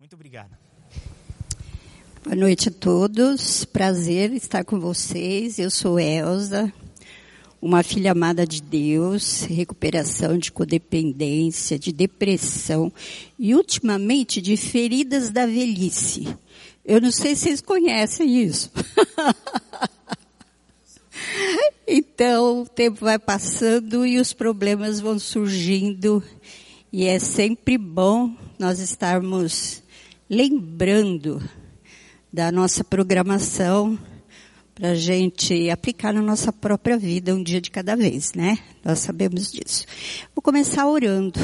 Muito obrigado. Boa noite a todos. Prazer estar com vocês. Eu sou Elza, uma filha amada de Deus, recuperação de codependência, de depressão e ultimamente de feridas da velhice. Eu não sei se vocês conhecem isso. então, o tempo vai passando e os problemas vão surgindo e é sempre bom nós estarmos lembrando da nossa programação para a gente aplicar na nossa própria vida um dia de cada vez, né? Nós sabemos disso. Vou começar orando.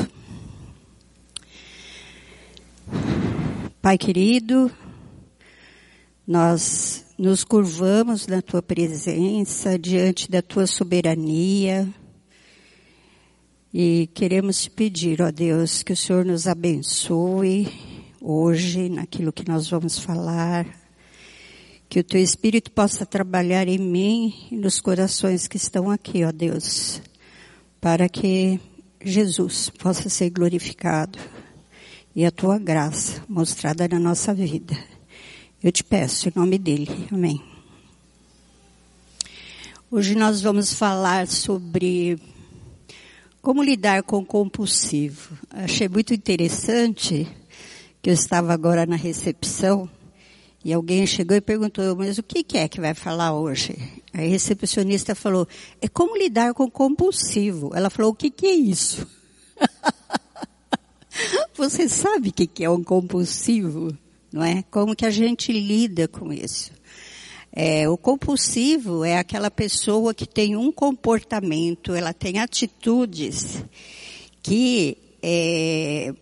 Pai querido, nós nos curvamos na tua presença, diante da tua soberania, e queremos te pedir, ó Deus, que o Senhor nos abençoe hoje naquilo que nós vamos falar, que o teu Espírito possa trabalhar em mim e nos corações que estão aqui, ó Deus, para que Jesus possa ser glorificado e a tua graça mostrada na nossa vida. Eu te peço em nome dele. Amém. Hoje nós vamos falar sobre como lidar com compulsivo. Achei muito interessante que eu estava agora na recepção e alguém chegou e perguntou, mas o que, é que vai falar hoje? A recepcionista falou, é como lidar com compulsivo. Ela falou, o que, é isso? Você sabe o que, que é um compulsivo? Não é? Como que a gente lida com isso? É, o compulsivo é aquela pessoa que tem um comportamento, ela tem atitudes que é,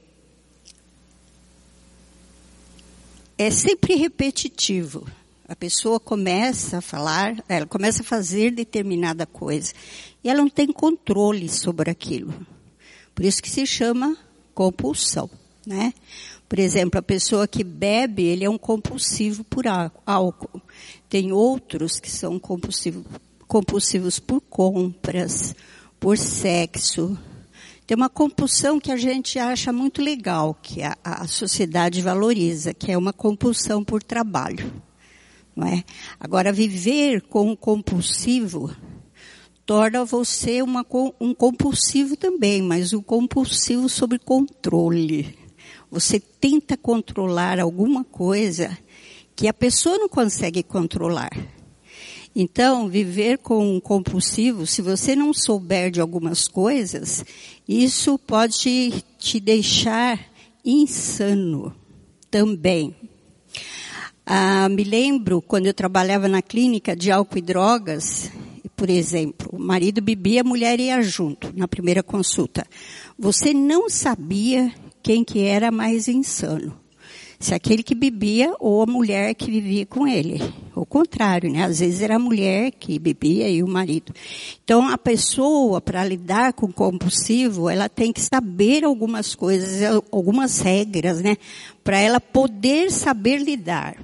é sempre repetitivo. A pessoa começa a falar, ela começa a fazer determinada coisa e ela não tem controle sobre aquilo. Por isso que se chama compulsão, né? Por exemplo, a pessoa que bebe, ele é um compulsivo por álcool. Tem outros que são compulsivos, compulsivos por compras, por sexo, tem uma compulsão que a gente acha muito legal, que a, a sociedade valoriza, que é uma compulsão por trabalho. Não é? Agora, viver com um compulsivo torna você uma, um compulsivo também, mas um compulsivo sobre controle. Você tenta controlar alguma coisa que a pessoa não consegue controlar. Então, viver com um compulsivo, se você não souber de algumas coisas, isso pode te deixar insano também. Ah, me lembro quando eu trabalhava na clínica de álcool e drogas, por exemplo, o marido bebia, a mulher ia junto na primeira consulta. Você não sabia quem que era mais insano se aquele que bebia ou a mulher que vivia com ele. O contrário, né? Às vezes era a mulher que bebia e o marido. Então a pessoa, para lidar com compulsivo, ela tem que saber algumas coisas, algumas regras, né? Para ela poder saber lidar.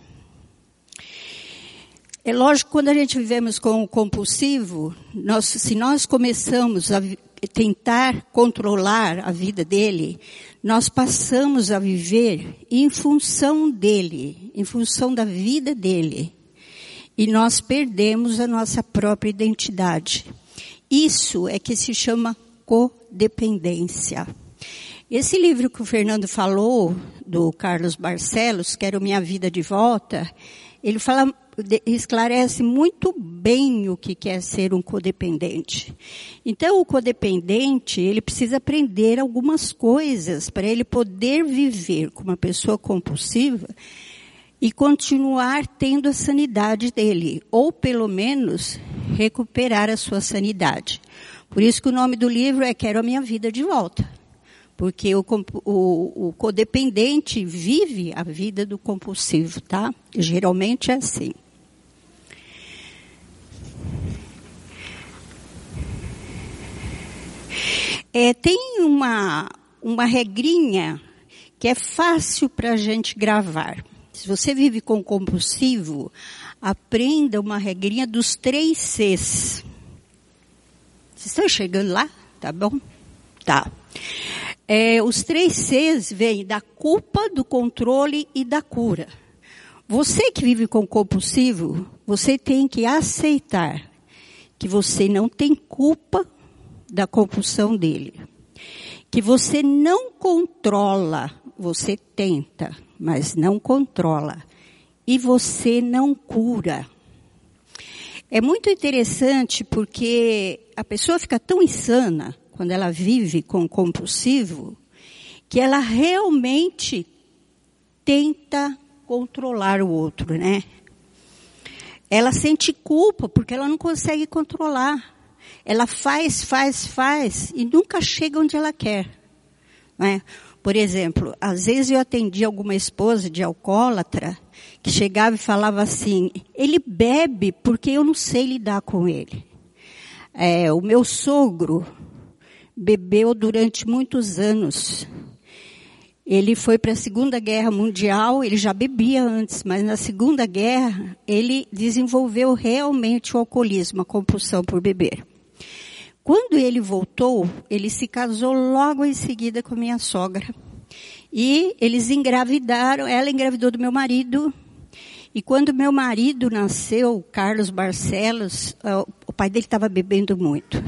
É lógico, quando a gente vivemos com o compulsivo, nós, se nós começamos a tentar controlar a vida dele, nós passamos a viver em função dele, em função da vida dele. E nós perdemos a nossa própria identidade. Isso é que se chama codependência. Esse livro que o Fernando falou, do Carlos Barcelos, Quero Minha Vida de Volta, ele fala esclarece muito bem o que quer ser um codependente. Então, o codependente, ele precisa aprender algumas coisas para ele poder viver com uma pessoa compulsiva e continuar tendo a sanidade dele, ou pelo menos recuperar a sua sanidade. Por isso que o nome do livro é Quero a Minha Vida de Volta. Porque o, o, o codependente vive a vida do compulsivo, tá? Geralmente é assim. É, tem uma, uma regrinha que é fácil para a gente gravar. Se você vive com compulsivo, aprenda uma regrinha dos três Cs. Vocês estão chegando lá? Tá bom? Tá. É, os três Cs vêm da culpa, do controle e da cura. Você que vive com compulsivo, você tem que aceitar que você não tem culpa da compulsão dele. Que você não controla, você tenta, mas não controla. E você não cura. É muito interessante porque a pessoa fica tão insana quando ela vive com compulsivo que ela realmente tenta controlar o outro, né? Ela sente culpa porque ela não consegue controlar. Ela faz, faz, faz e nunca chega onde ela quer. Né? Por exemplo, às vezes eu atendi alguma esposa de alcoólatra que chegava e falava assim, ele bebe porque eu não sei lidar com ele. É, o meu sogro bebeu durante muitos anos. Ele foi para a Segunda Guerra Mundial, ele já bebia antes, mas na Segunda Guerra ele desenvolveu realmente o alcoolismo, a compulsão por beber. Quando ele voltou, ele se casou logo em seguida com minha sogra. E eles engravidaram, ela engravidou do meu marido. E quando meu marido nasceu, Carlos Barcelos, ah, o pai dele estava bebendo muito.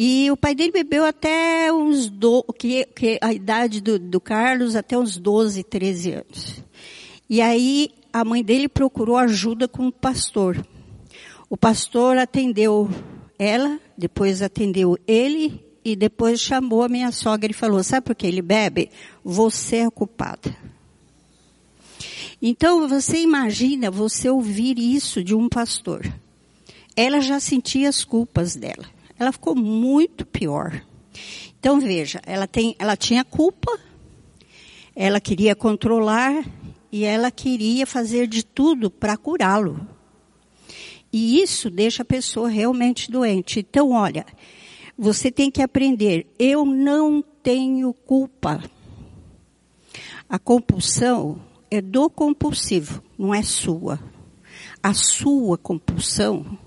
E o pai dele bebeu até uns do, que, que a idade do, do Carlos até uns 12, 13 anos. E aí a mãe dele procurou ajuda com o pastor. O pastor atendeu ela, depois atendeu ele e depois chamou a minha sogra e falou: "Sabe por que ele bebe? Você é culpada." Então você imagina você ouvir isso de um pastor. Ela já sentia as culpas dela ela ficou muito pior. Então veja, ela tem, ela tinha culpa, ela queria controlar e ela queria fazer de tudo para curá-lo. E isso deixa a pessoa realmente doente. Então, olha, você tem que aprender, eu não tenho culpa. A compulsão é do compulsivo, não é sua. A sua compulsão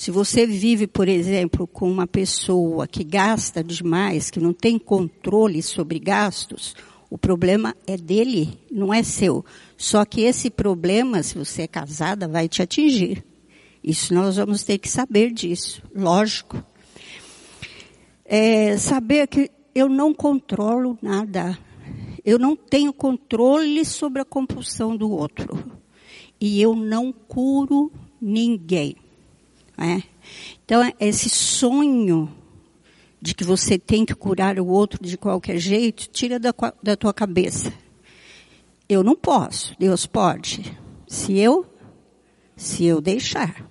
se você vive, por exemplo, com uma pessoa que gasta demais, que não tem controle sobre gastos, o problema é dele, não é seu. Só que esse problema, se você é casada, vai te atingir. Isso nós vamos ter que saber disso, lógico. É, saber que eu não controlo nada. Eu não tenho controle sobre a compulsão do outro. E eu não curo ninguém. É? Então, esse sonho de que você tem que curar o outro de qualquer jeito, tira da, da tua cabeça. Eu não posso, Deus pode. Se eu, se eu deixar.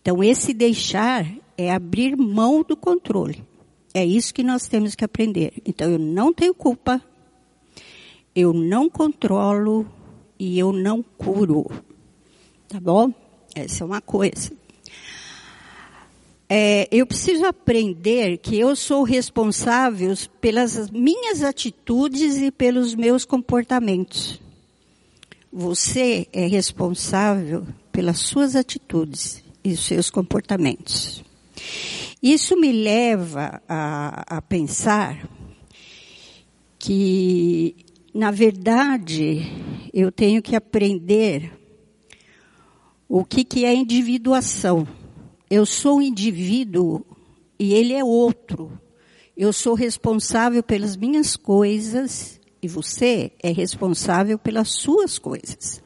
Então, esse deixar é abrir mão do controle. É isso que nós temos que aprender. Então, eu não tenho culpa, eu não controlo e eu não curo. Tá bom? Essa é uma coisa é, eu preciso aprender que eu sou responsável pelas minhas atitudes e pelos meus comportamentos. Você é responsável pelas suas atitudes e seus comportamentos. Isso me leva a, a pensar que, na verdade, eu tenho que aprender o que, que é individuação eu sou um indivíduo e ele é outro. Eu sou responsável pelas minhas coisas e você é responsável pelas suas coisas.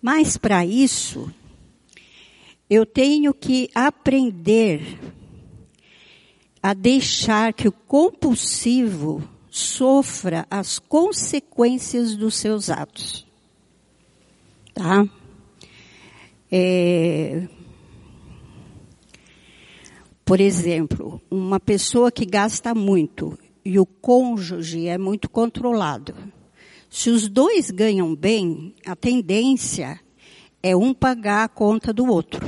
Mas para isso, eu tenho que aprender a deixar que o compulsivo sofra as consequências dos seus atos. Tá? É, por exemplo, uma pessoa que gasta muito e o cônjuge é muito controlado. Se os dois ganham bem, a tendência é um pagar a conta do outro.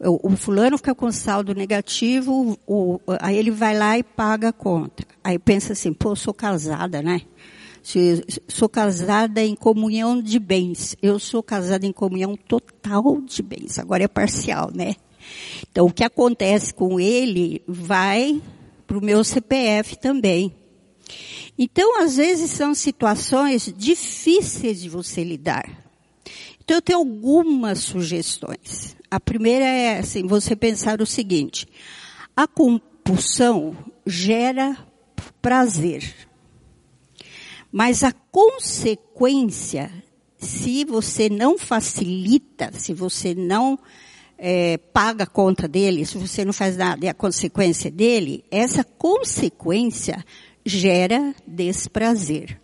O, fulano fica com saldo negativo, o, aí ele vai lá e paga a conta. Aí pensa assim, pô, sou casada, né? Sou casada em comunhão de bens. Eu sou casada em comunhão total de bens. Agora é parcial, né? Então, o que acontece com ele vai para o meu CPF também. Então, às vezes, são situações difíceis de você lidar. Então, eu tenho algumas sugestões. A primeira é, assim, você pensar o seguinte. A compulsão gera prazer. Mas a consequência, se você não facilita, se você não é, paga a conta dele, se você não faz nada e a consequência dele, essa consequência gera desprazer.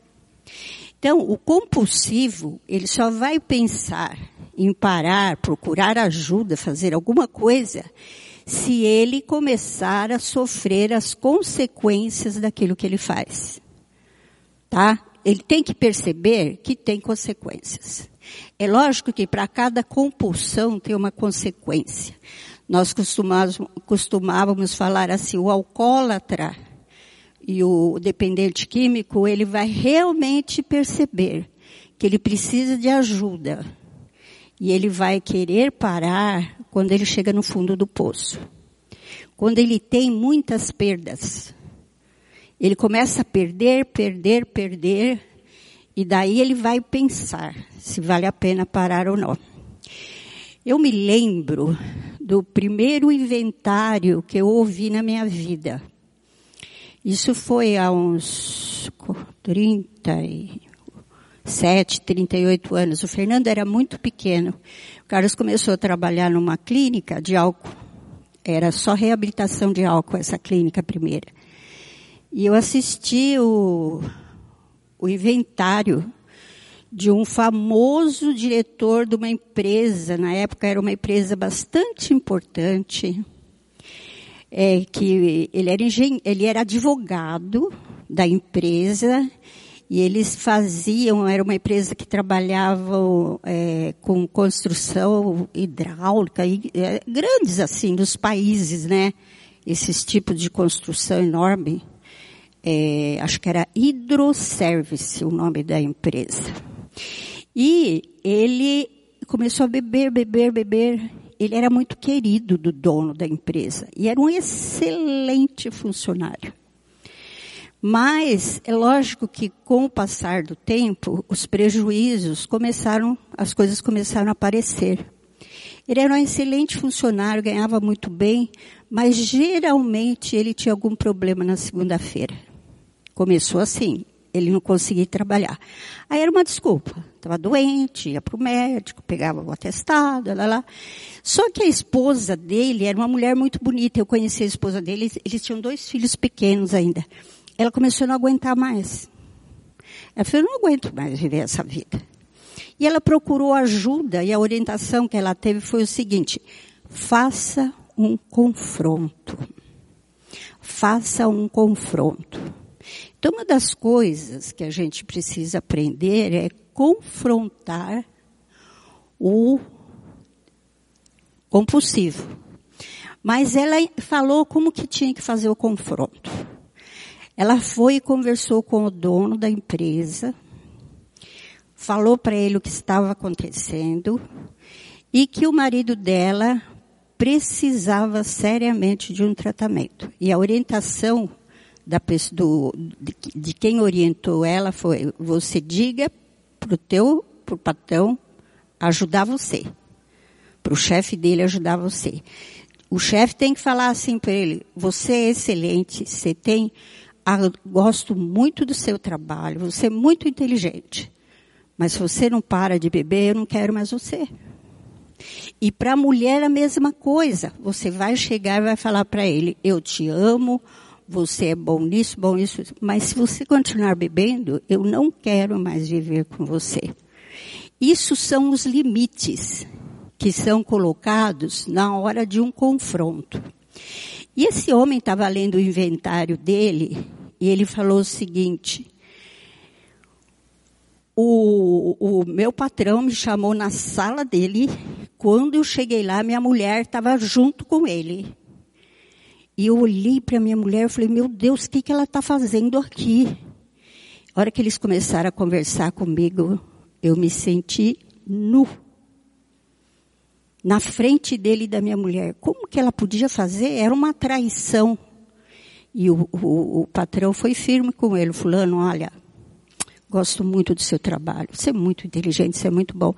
Então, o compulsivo, ele só vai pensar em parar, procurar ajuda, fazer alguma coisa, se ele começar a sofrer as consequências daquilo que ele faz. Tá? Ele tem que perceber que tem consequências. É lógico que para cada compulsão tem uma consequência. Nós costumávamos, falar assim, o alcoólatra e o dependente químico, ele vai realmente perceber que ele precisa de ajuda. E ele vai querer parar quando ele chega no fundo do poço. Quando ele tem muitas perdas. Ele começa a perder, perder, perder, e daí ele vai pensar se vale a pena parar ou não. Eu me lembro do primeiro inventário que eu ouvi na minha vida. Isso foi há uns 37, 38 anos. O Fernando era muito pequeno. O Carlos começou a trabalhar numa clínica de álcool. Era só reabilitação de álcool essa clínica primeira. E eu assisti o, o inventário de um famoso diretor de uma empresa, na época era uma empresa bastante importante, é, que ele era, ele era advogado da empresa e eles faziam, era uma empresa que trabalhava é, com construção hidráulica, e, é, grandes assim, dos países, né? Esses tipos de construção enorme. É, acho que era Hydroservice o nome da empresa. E ele começou a beber, beber, beber ele era muito querido do dono da empresa e era um excelente funcionário. Mas é lógico que com o passar do tempo, os prejuízos começaram, as coisas começaram a aparecer. Ele era um excelente funcionário, ganhava muito bem, mas geralmente ele tinha algum problema na segunda-feira. Começou assim ele não conseguia trabalhar. Aí era uma desculpa. Estava doente, ia para o médico, pegava o atestado, lá, lá. Só que a esposa dele era uma mulher muito bonita. Eu conheci a esposa dele, eles, eles tinham dois filhos pequenos ainda. Ela começou a não aguentar mais. Ela falou, eu não aguento mais viver essa vida. E ela procurou ajuda e a orientação que ela teve foi o seguinte, faça um confronto. Faça um confronto. Então, uma das coisas que a gente precisa aprender é confrontar o compulsivo. Mas ela falou como que tinha que fazer o confronto. Ela foi e conversou com o dono da empresa, falou para ele o que estava acontecendo e que o marido dela precisava seriamente de um tratamento. E a orientação da, do, de, de quem orientou ela foi, você diga pro teu, pro patrão ajudar você. Pro chefe dele ajudar você. O chefe tem que falar assim para ele, você é excelente, você tem, ah, gosto muito do seu trabalho, você é muito inteligente. Mas se você não para de beber, eu não quero mais você. E para a mulher a mesma coisa. Você vai chegar e vai falar para ele, eu te amo, você é bom nisso, bom nisso, mas se você continuar bebendo, eu não quero mais viver com você. Isso são os limites que são colocados na hora de um confronto. E esse homem estava lendo o inventário dele e ele falou o seguinte: o, o meu patrão me chamou na sala dele. Quando eu cheguei lá, minha mulher estava junto com ele. E eu olhei para minha mulher e falei, meu Deus, o que, que ela está fazendo aqui? A hora que eles começaram a conversar comigo, eu me senti nu. Na frente dele e da minha mulher. Como que ela podia fazer? Era uma traição. E o, o, o patrão foi firme com ele, fulano, olha, gosto muito do seu trabalho, você é muito inteligente, você é muito bom,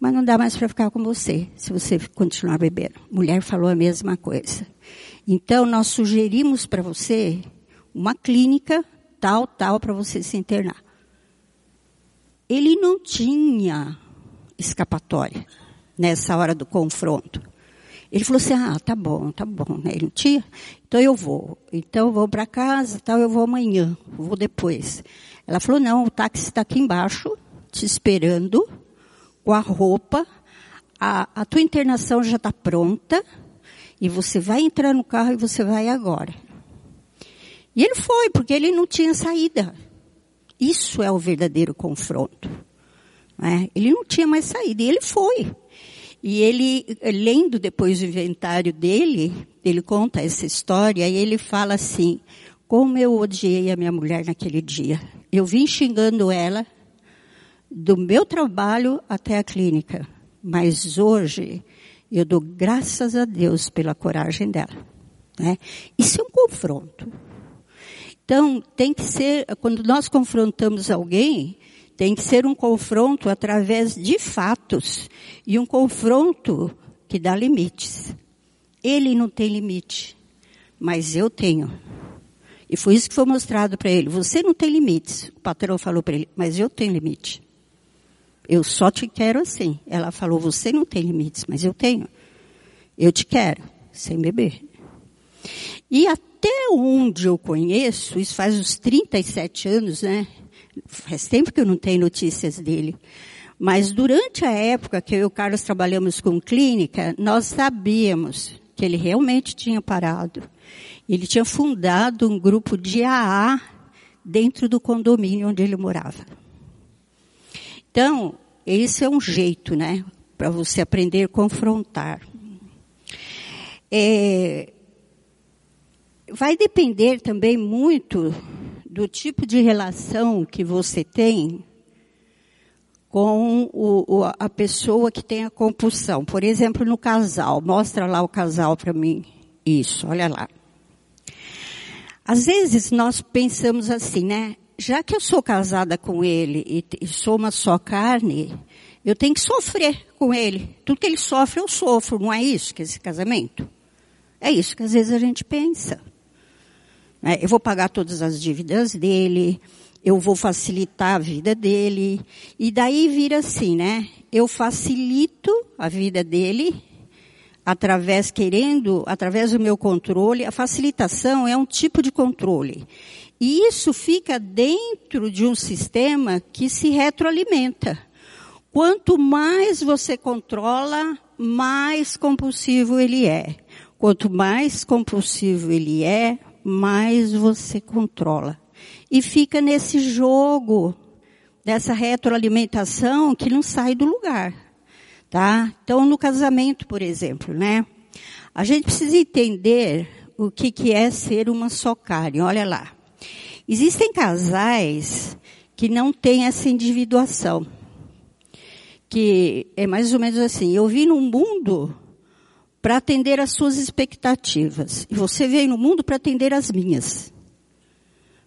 mas não dá mais para ficar com você, se você continuar bebendo. Mulher falou a mesma coisa. Então, nós sugerimos para você uma clínica tal, tal, para você se internar. Ele não tinha escapatória nessa hora do confronto. Ele falou assim, ah, tá bom, tá bom, né? Ele não tinha, então eu vou. Então eu vou para casa, tal, eu vou amanhã, vou depois. Ela falou, não, o táxi está aqui embaixo, te esperando, com a roupa, a, a tua internação já está pronta, e você vai entrar no carro e você vai agora. E ele foi, porque ele não tinha saída. Isso é o verdadeiro confronto. Né? Ele não tinha mais saída, e ele foi. E ele, lendo depois o inventário dele, ele conta essa história e ele fala assim, como eu odiei a minha mulher naquele dia. Eu vim xingando ela do meu trabalho até a clínica. Mas hoje eu dou graças a Deus pela coragem dela. Né? Isso é um confronto. Então, tem que ser, quando nós confrontamos alguém, tem que ser um confronto através de fatos e um confronto que dá limites. Ele não tem limite, mas eu tenho. E foi isso que foi mostrado para ele. Você não tem limites. O patrão falou para ele, mas eu tenho limite. Eu só te quero assim. Ela falou, você não tem limites, mas eu tenho. Eu te quero, sem beber. E até onde eu conheço, isso faz uns 37 anos, né? Faz tempo que eu não tenho notícias dele. Mas durante a época que eu e o Carlos trabalhamos com clínica, nós sabíamos que ele realmente tinha parado. Ele tinha fundado um grupo de AA dentro do condomínio onde ele morava. Então, esse é um jeito, né, para você aprender a confrontar. É, vai depender também muito do tipo de relação que você tem com o, a pessoa que tem a compulsão. Por exemplo, no casal. Mostra lá o casal para mim. Isso, olha lá. Às vezes nós pensamos assim, né? Já que eu sou casada com ele e, sou uma só carne, eu tenho que sofrer com ele. Tudo que ele sofre, eu sofro. Não é isso que é esse casamento? É isso que às vezes a gente pensa. Né? Eu vou pagar todas as dívidas dele, eu vou facilitar a vida dele. E daí vira assim, né? Eu facilito a vida dele através querendo, através do meu controle. A facilitação é um tipo de controle. E isso fica dentro de um sistema que se retroalimenta. Quanto mais você controla, mais compulsivo ele é. Quanto mais compulsivo ele é, mais você controla. E fica nesse jogo, dessa retroalimentação que não sai do lugar. Tá? Então, no casamento, por exemplo, né? A gente precisa entender o que, que é ser uma só carne. Olha lá. Existem casais que não têm essa individuação. Que é mais ou menos assim, eu vi num mundo para atender às suas expectativas. E você veio no mundo para atender às minhas.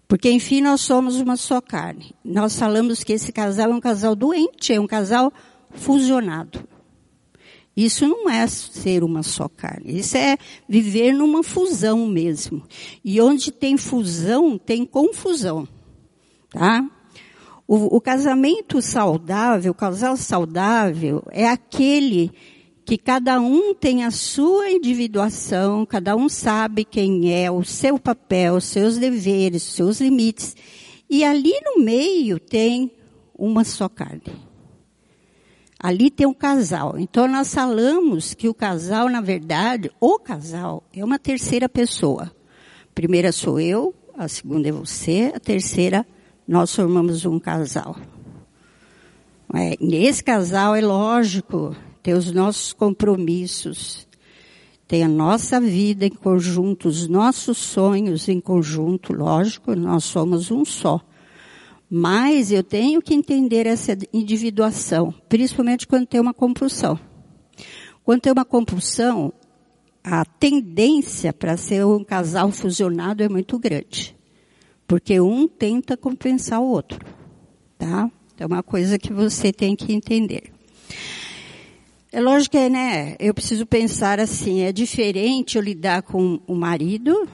Porque, enfim, nós somos uma só carne. Nós falamos que esse casal é um casal doente, é um casal fusionado. Isso não é ser uma só carne. Isso é viver numa fusão mesmo. E onde tem fusão, tem confusão. Tá? O, o casamento saudável, o casal saudável, é aquele que cada um tem a sua individuação, cada um sabe quem é, o seu papel, os seus deveres, os seus limites. E ali no meio tem uma só carne. Ali tem um casal. Então nós falamos que o casal, na verdade, o casal é uma terceira pessoa. A primeira sou eu, a segunda é você, a terceira nós formamos um casal. É, nesse casal é lógico tem os nossos compromissos, tem a nossa vida em conjunto, os nossos sonhos em conjunto, lógico, nós somos um só. Mas eu tenho que entender essa individuação, principalmente quando tem uma compulsão. Quando tem uma compulsão, a tendência para ser um casal fusionado é muito grande. Porque um tenta compensar o outro. Tá? Então, é uma coisa que você tem que entender. É lógico que, né, eu preciso pensar assim, é diferente eu lidar com o marido,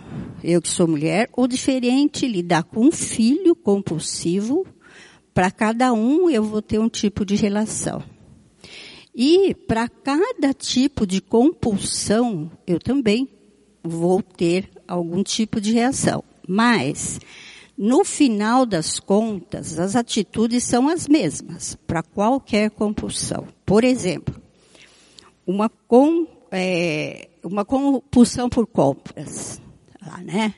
eu que sou mulher, ou diferente lidar com um filho compulsivo, para cada um eu vou ter um tipo de relação. E para cada tipo de compulsão, eu também vou ter algum tipo de reação. Mas, no final das contas, as atitudes são as mesmas para qualquer compulsão. Por exemplo, uma, com, é, uma compulsão por compras. Lá, né?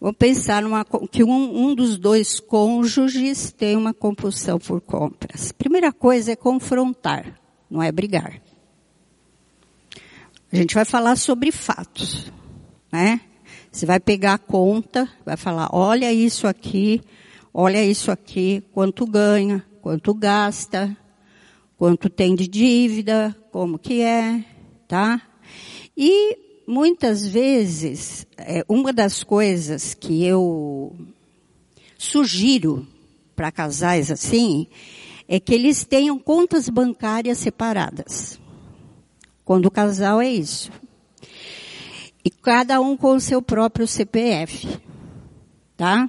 Vamos pensar numa, que um, um dos dois cônjuges tem uma compulsão por compras. Primeira coisa é confrontar, não é brigar. A gente vai falar sobre fatos, né? Você vai pegar a conta, vai falar, olha isso aqui, olha isso aqui, quanto ganha, quanto gasta, quanto tem de dívida, como que é, tá? E muitas vezes, é, uma das coisas que eu sugiro para casais assim, é que eles tenham contas bancárias separadas. Quando o casal é isso. E cada um com o seu próprio CPF. Tá?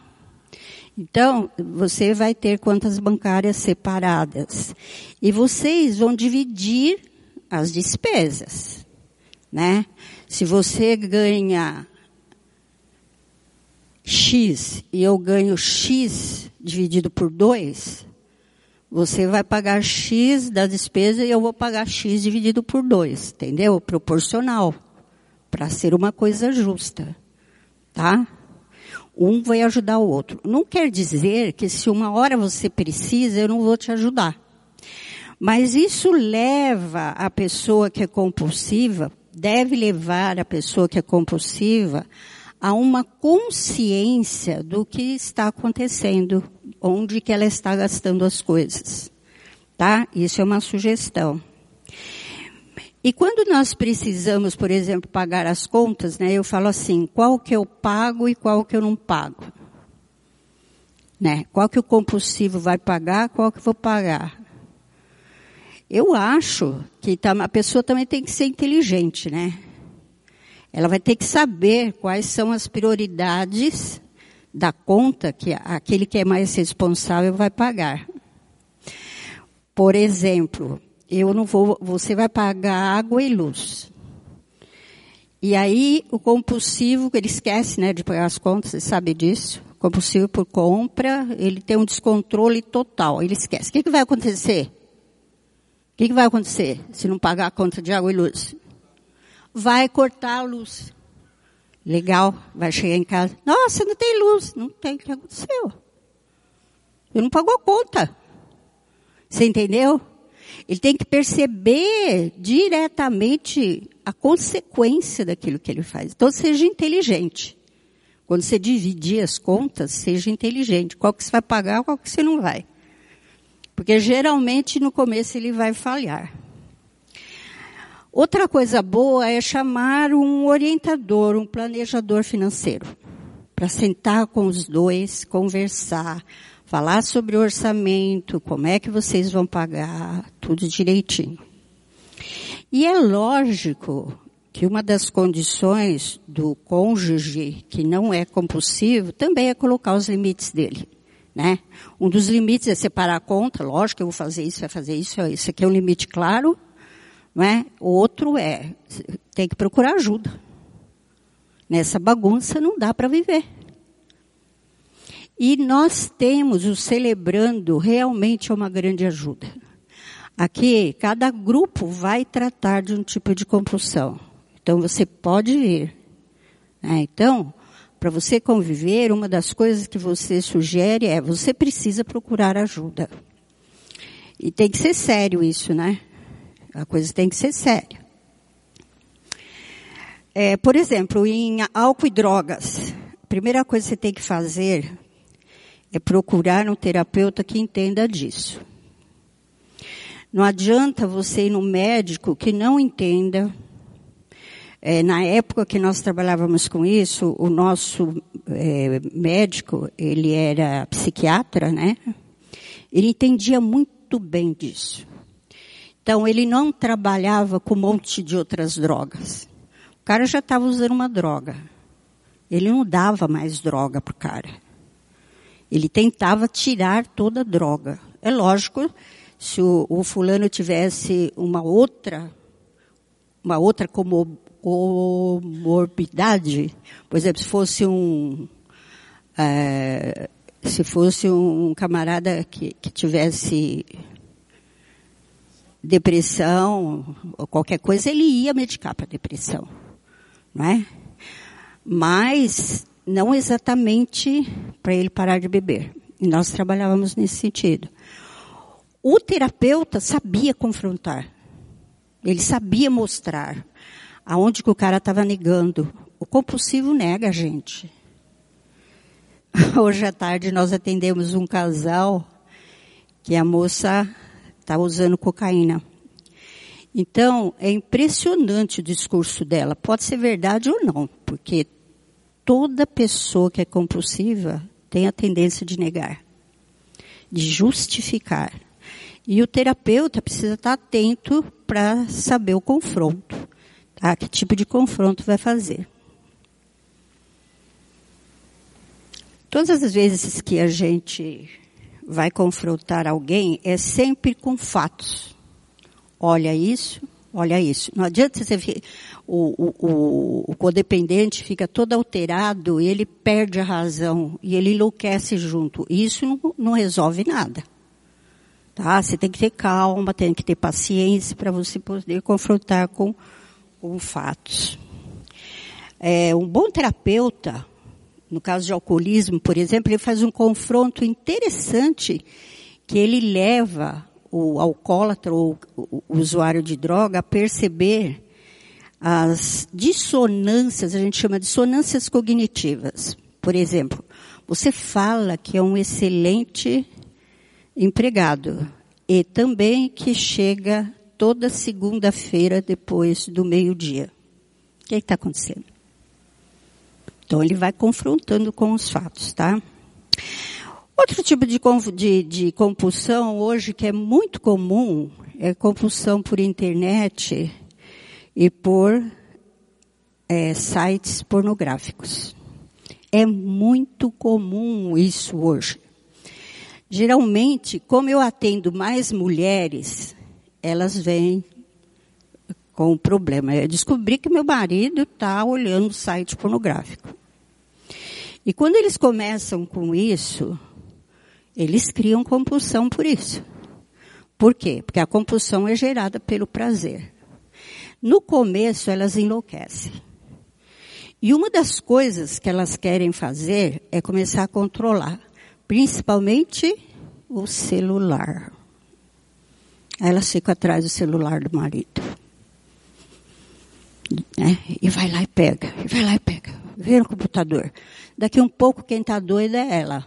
Então, você vai ter contas bancárias separadas. E vocês vão dividir as despesas, né? Se você ganha X e eu ganho X dividido por 2, você vai pagar X da despesa e eu vou pagar X dividido por 2, entendeu? Proporcional. Para ser uma coisa justa. Tá? Um vai ajudar o outro. Não quer dizer que se uma hora você precisa, eu não vou te ajudar. Mas isso leva a pessoa que é compulsiva, deve levar a pessoa que é compulsiva a uma consciência do que está acontecendo, onde que ela está gastando as coisas. Tá? Isso é uma sugestão. E quando nós precisamos, por exemplo, pagar as contas, né, eu falo assim, qual que eu pago e qual que eu não pago. Né? Qual que o compulsivo vai pagar, qual que eu vou pagar. Eu acho que tá, a pessoa também tem que ser inteligente, né? Ela vai ter que saber quais são as prioridades da conta que aquele que é mais responsável vai pagar. Por exemplo, eu não vou, você vai pagar água e luz. E aí o compulsivo, ele esquece, né, de pagar as contas, você sabe disso. Compulsivo por compra, ele tem um descontrole total, ele esquece. O que, que vai acontecer? O que, que vai acontecer se não pagar a conta de água e luz? Vai cortar a luz. Legal, vai chegar em casa. Nossa, não tem luz. Não tem, o que aconteceu? Eu não pagou a conta. Você entendeu? Ele tem que perceber diretamente a consequência daquilo que ele faz. Então seja inteligente. Quando você dividir as contas, seja inteligente. Qual que você vai pagar, qual que você não vai. Porque geralmente no começo ele vai falhar. Outra coisa boa é chamar um orientador, um planejador financeiro, para sentar com os dois, conversar, falar sobre o orçamento, como é que vocês vão pagar, tudo direitinho. E é lógico que uma das condições do cônjuge que não é compulsivo também é colocar os limites dele. Né? Um dos limites é separar a conta, lógico eu vou fazer isso, vai fazer isso, isso aqui é um limite claro, é? O outro é, tem que procurar ajuda. Nessa bagunça não dá para viver. E nós temos o celebrando realmente é uma grande ajuda. Aqui, cada grupo vai tratar de um tipo de compulsão. Então, você pode vir. Né? Então, para você conviver, uma das coisas que você sugere é você precisa procurar ajuda. E tem que ser sério isso, né? A coisa tem que ser séria. É, por exemplo, em álcool e drogas, a primeira coisa que você tem que fazer é procurar um terapeuta que entenda disso. Não adianta você ir no médico que não entenda. É, na época que nós trabalhávamos com isso, o nosso é, médico, ele era psiquiatra, né? Ele entendia muito bem disso. Então, ele não trabalhava com um monte de outras drogas. O cara já estava usando uma droga. Ele não dava mais droga para o cara. Ele tentava tirar toda a droga. É lógico, se o, o fulano tivesse uma outra, uma outra como comorbidade, por exemplo, se fosse um, é, se fosse um camarada que, que tivesse depressão ou qualquer coisa, ele ia medicar para depressão, não é? Mas não exatamente para ele parar de beber. E nós trabalhávamos nesse sentido. O terapeuta sabia confrontar. Ele sabia mostrar aonde que o cara estava negando. O compulsivo nega gente. Hoje à tarde nós atendemos um casal que a moça está usando cocaína. Então, é impressionante o discurso dela. Pode ser verdade ou não, porque toda pessoa que é compulsiva tem a tendência de negar, de justificar. E o terapeuta precisa estar atento para saber o confronto. Tá? Que tipo de confronto vai fazer. Todas as vezes que a gente vai confrontar alguém, é sempre com fatos. Olha isso, olha isso. Não adianta você ver, o, o, o, o codependente fica todo alterado e ele perde a razão e ele enlouquece junto. Isso não, não resolve nada. Tá? Você tem que ter calma, tem que ter paciência para você poder confrontar com, com fatos. É, um bom terapeuta, no caso de alcoolismo, por exemplo, ele faz um confronto interessante que ele leva o alcoólatra ou o usuário de droga a perceber as dissonâncias, a gente chama de dissonâncias cognitivas. Por exemplo, você fala que é um excelente empregado e também que chega toda segunda-feira depois do meio-dia. O que está acontecendo? Então ele vai confrontando com os fatos, tá? Outro tipo de, de, de compulsão hoje que é muito comum é compulsão por internet e por é, sites pornográficos. É muito comum isso hoje. Geralmente, como eu atendo mais mulheres, elas vêm com o problema. Eu descobri que meu marido está olhando site pornográfico. E quando eles começam com isso, eles criam compulsão por isso. Por quê? Porque a compulsão é gerada pelo prazer. No começo, elas enlouquecem. E uma das coisas que elas querem fazer é começar a controlar principalmente o celular. Aí elas ficam atrás do celular do marido. Né? E vai lá e pega, e vai lá e pega. Vê no computador. Daqui um pouco quem está doida é ela.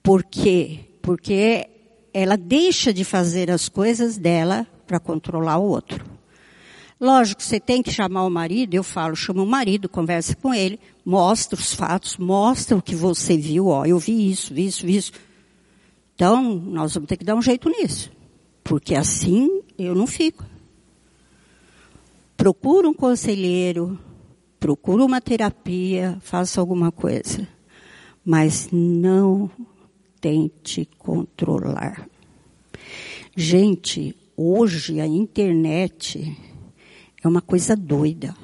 Por quê? Porque ela deixa de fazer as coisas dela para controlar o outro. Lógico, você tem que chamar o marido, eu falo, chama o marido, conversa com ele, mostra os fatos, mostra o que você viu, ó, eu vi isso, vi isso, vi isso. Então, nós vamos ter que dar um jeito nisso. Porque assim eu não fico. Procura um conselheiro, procura uma terapia, faça alguma coisa. Mas não tente controlar. Gente, hoje a internet é uma coisa doida.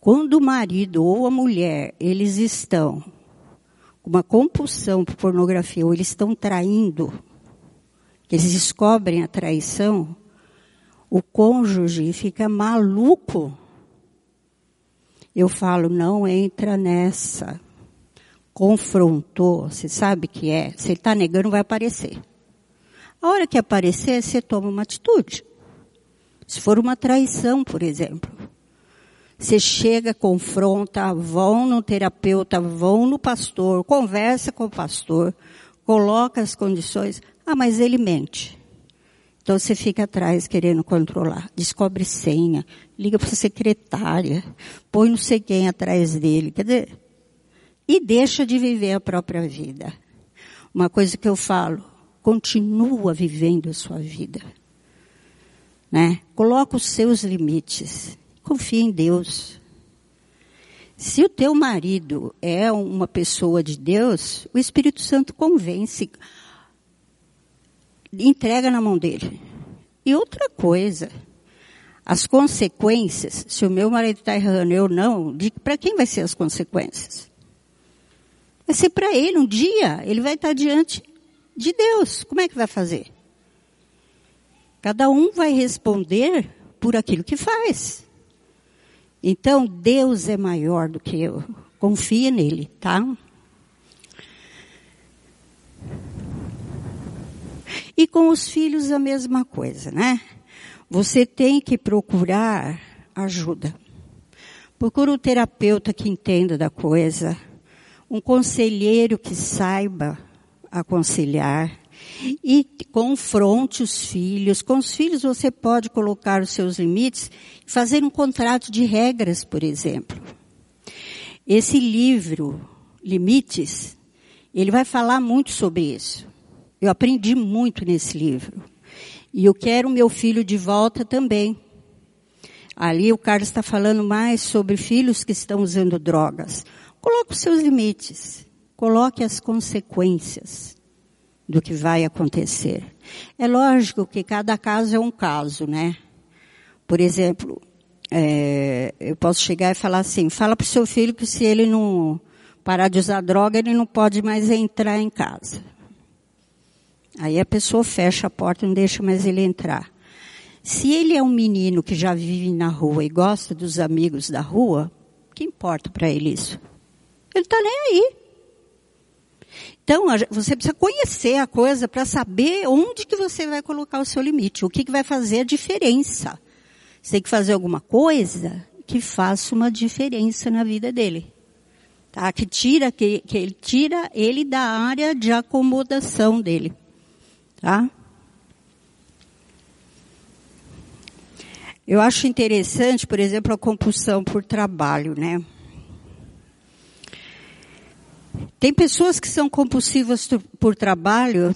Quando o marido ou a mulher, eles estão com uma compulsão por pornografia, ou eles estão traindo, eles descobrem a traição, o cônjuge fica maluco. Eu falo, não entra nessa. Confrontou, você sabe que é. Se ele está negando, vai aparecer. A hora que aparecer, você toma uma atitude. Se for uma traição, por exemplo. Você chega, confronta, vão no terapeuta, vão no pastor, conversa com o pastor, coloca as condições. Ah, mas ele mente. Então você fica atrás querendo controlar. Descobre senha, liga para a secretária, põe não sei quem atrás dele. Quer dizer, e deixa de viver a própria vida. Uma coisa que eu falo, continua vivendo a sua vida. Né? Coloca os seus limites. Confia em Deus. Se o teu marido é uma pessoa de Deus, o Espírito Santo convence entrega na mão dele. E outra coisa, as consequências, se o meu marido está errando eu não, para quem vai ser as consequências? Vai ser para ele um dia, ele vai estar diante de Deus. Como é que vai fazer? Cada um vai responder por aquilo que faz. Então, Deus é maior do que eu. Confia nele, tá? E com os filhos a mesma coisa, né? Você tem que procurar ajuda. Procura um terapeuta que entenda da coisa, um conselheiro que saiba aconselhar e confronte os filhos. Com os filhos você pode colocar os seus limites, fazer um contrato de regras, por exemplo. Esse livro, Limites, ele vai falar muito sobre isso. Eu aprendi muito nesse livro. E eu quero meu filho de volta também. Ali o Carlos está falando mais sobre filhos que estão usando drogas. Coloque os seus limites. Coloque as consequências do que vai acontecer. É lógico que cada caso é um caso, né? Por exemplo, é, eu posso chegar e falar assim, fala para o seu filho que se ele não parar de usar droga, ele não pode mais entrar em casa. Aí a pessoa fecha a porta e não deixa mais ele entrar. Se ele é um menino que já vive na rua e gosta dos amigos da rua, que importa para ele isso? Ele está nem aí. Então, você precisa conhecer a coisa para saber onde que você vai colocar o seu limite, o que, que vai fazer a diferença. Você tem que fazer alguma coisa que faça uma diferença na vida dele. Tá? Que tira, que, que ele tira ele da área de acomodação dele. Tá? Eu acho interessante, por exemplo, a compulsão por trabalho, né? Tem pessoas que são compulsivas por trabalho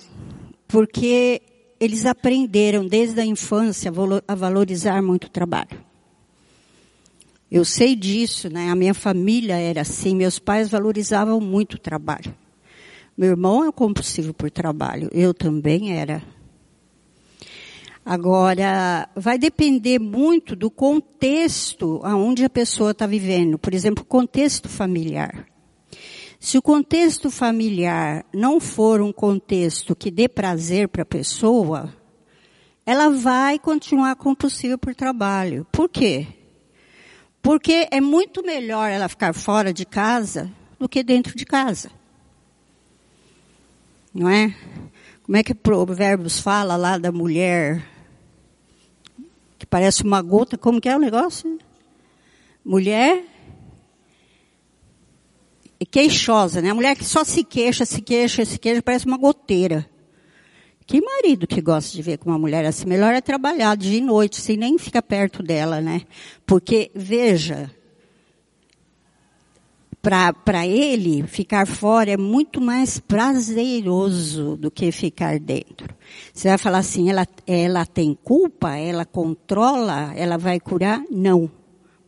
porque eles aprenderam desde a infância a valorizar muito o trabalho. Eu sei disso, né? A minha família era assim, meus pais valorizavam muito o trabalho. Meu irmão é compulsivo por trabalho, eu também era. Agora, vai depender muito do contexto aonde a pessoa está vivendo. Por exemplo, contexto familiar. Se o contexto familiar não for um contexto que dê prazer para a pessoa, ela vai continuar compulsiva por trabalho. Por quê? Porque é muito melhor ela ficar fora de casa do que dentro de casa. Não é? Como é que Provérbios fala lá da mulher que parece uma gota? Como que é o negócio? Mulher queixosa, né? A mulher que só se queixa, se queixa, se queixa, parece uma goteira. Que marido que gosta de ver com uma mulher assim? Melhor é trabalhar dia e noite, sem nem ficar perto dela, né? Porque, veja, para ele, ficar fora é muito mais prazeroso do que ficar dentro. Você vai falar assim, ela, ela tem culpa, ela controla, ela vai curar? Não.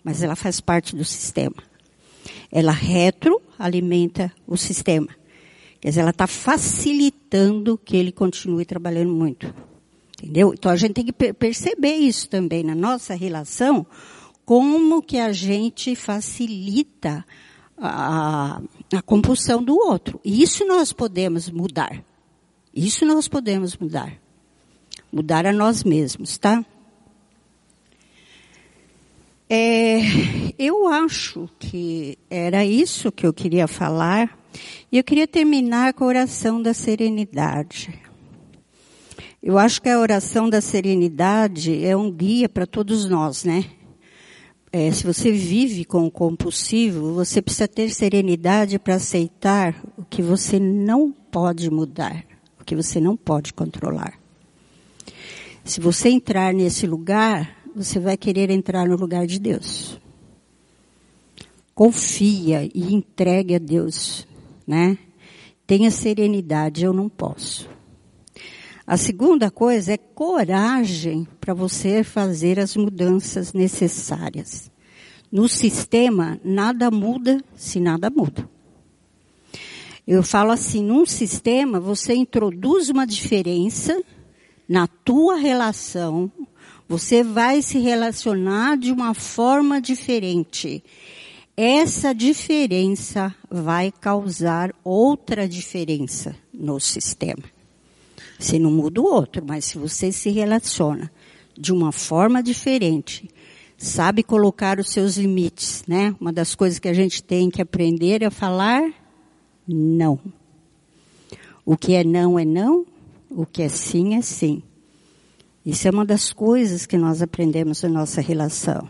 Mas ela faz parte do sistema. Ela retroalimenta o sistema. Quer dizer, ela está facilitando que ele continue trabalhando muito. Entendeu? Então a gente tem que perceber isso também na nossa relação, como que a gente facilita a, a compulsão do outro. E isso nós podemos mudar. Isso nós podemos mudar. Mudar a nós mesmos, tá? É, eu acho que era isso que eu queria falar. E eu queria terminar com a oração da serenidade. Eu acho que a oração da serenidade é um guia para todos nós, né? É, se você vive com o compulsivo, você precisa ter serenidade para aceitar o que você não pode mudar, o que você não pode controlar. Se você entrar nesse lugar, você vai querer entrar no lugar de Deus. Confia e entregue a Deus, né? Tenha serenidade, eu não posso. A segunda coisa é coragem para você fazer as mudanças necessárias. No sistema, nada muda se nada muda. Eu falo assim, num sistema, você introduz uma diferença na tua relação, você vai se relacionar de uma forma diferente. Essa diferença vai causar outra diferença no sistema. Você não muda o outro, mas se você se relaciona de uma forma diferente, sabe colocar os seus limites, né? Uma das coisas que a gente tem que aprender é falar não. O que é não é não, o que é sim é sim. Isso é uma das coisas que nós aprendemos na nossa relação.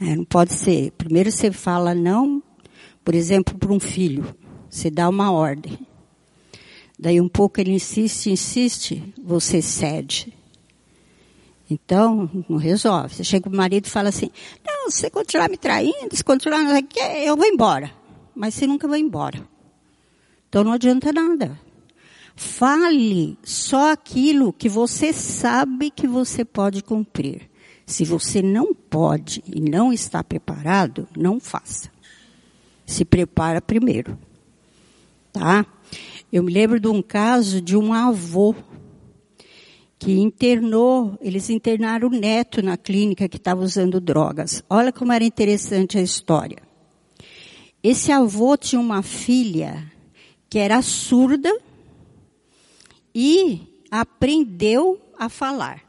É, não pode ser. Primeiro você fala não, por exemplo, para um filho. Você dá uma ordem. Daí um pouco ele insiste, insiste, você cede. Então, não resolve. Você chega o marido e fala assim, não, se você continuar me traindo, se continuar, eu vou embora. Mas você nunca vai embora. Então não adianta nada. Fale só aquilo que você sabe que você pode cumprir. Se você não pode e não está preparado, não faça. Se prepara primeiro. Tá? Eu me lembro de um caso de um avô que internou, eles internaram o neto na clínica que estava usando drogas. Olha como era interessante a história. Esse avô tinha uma filha que era surda e aprendeu a falar.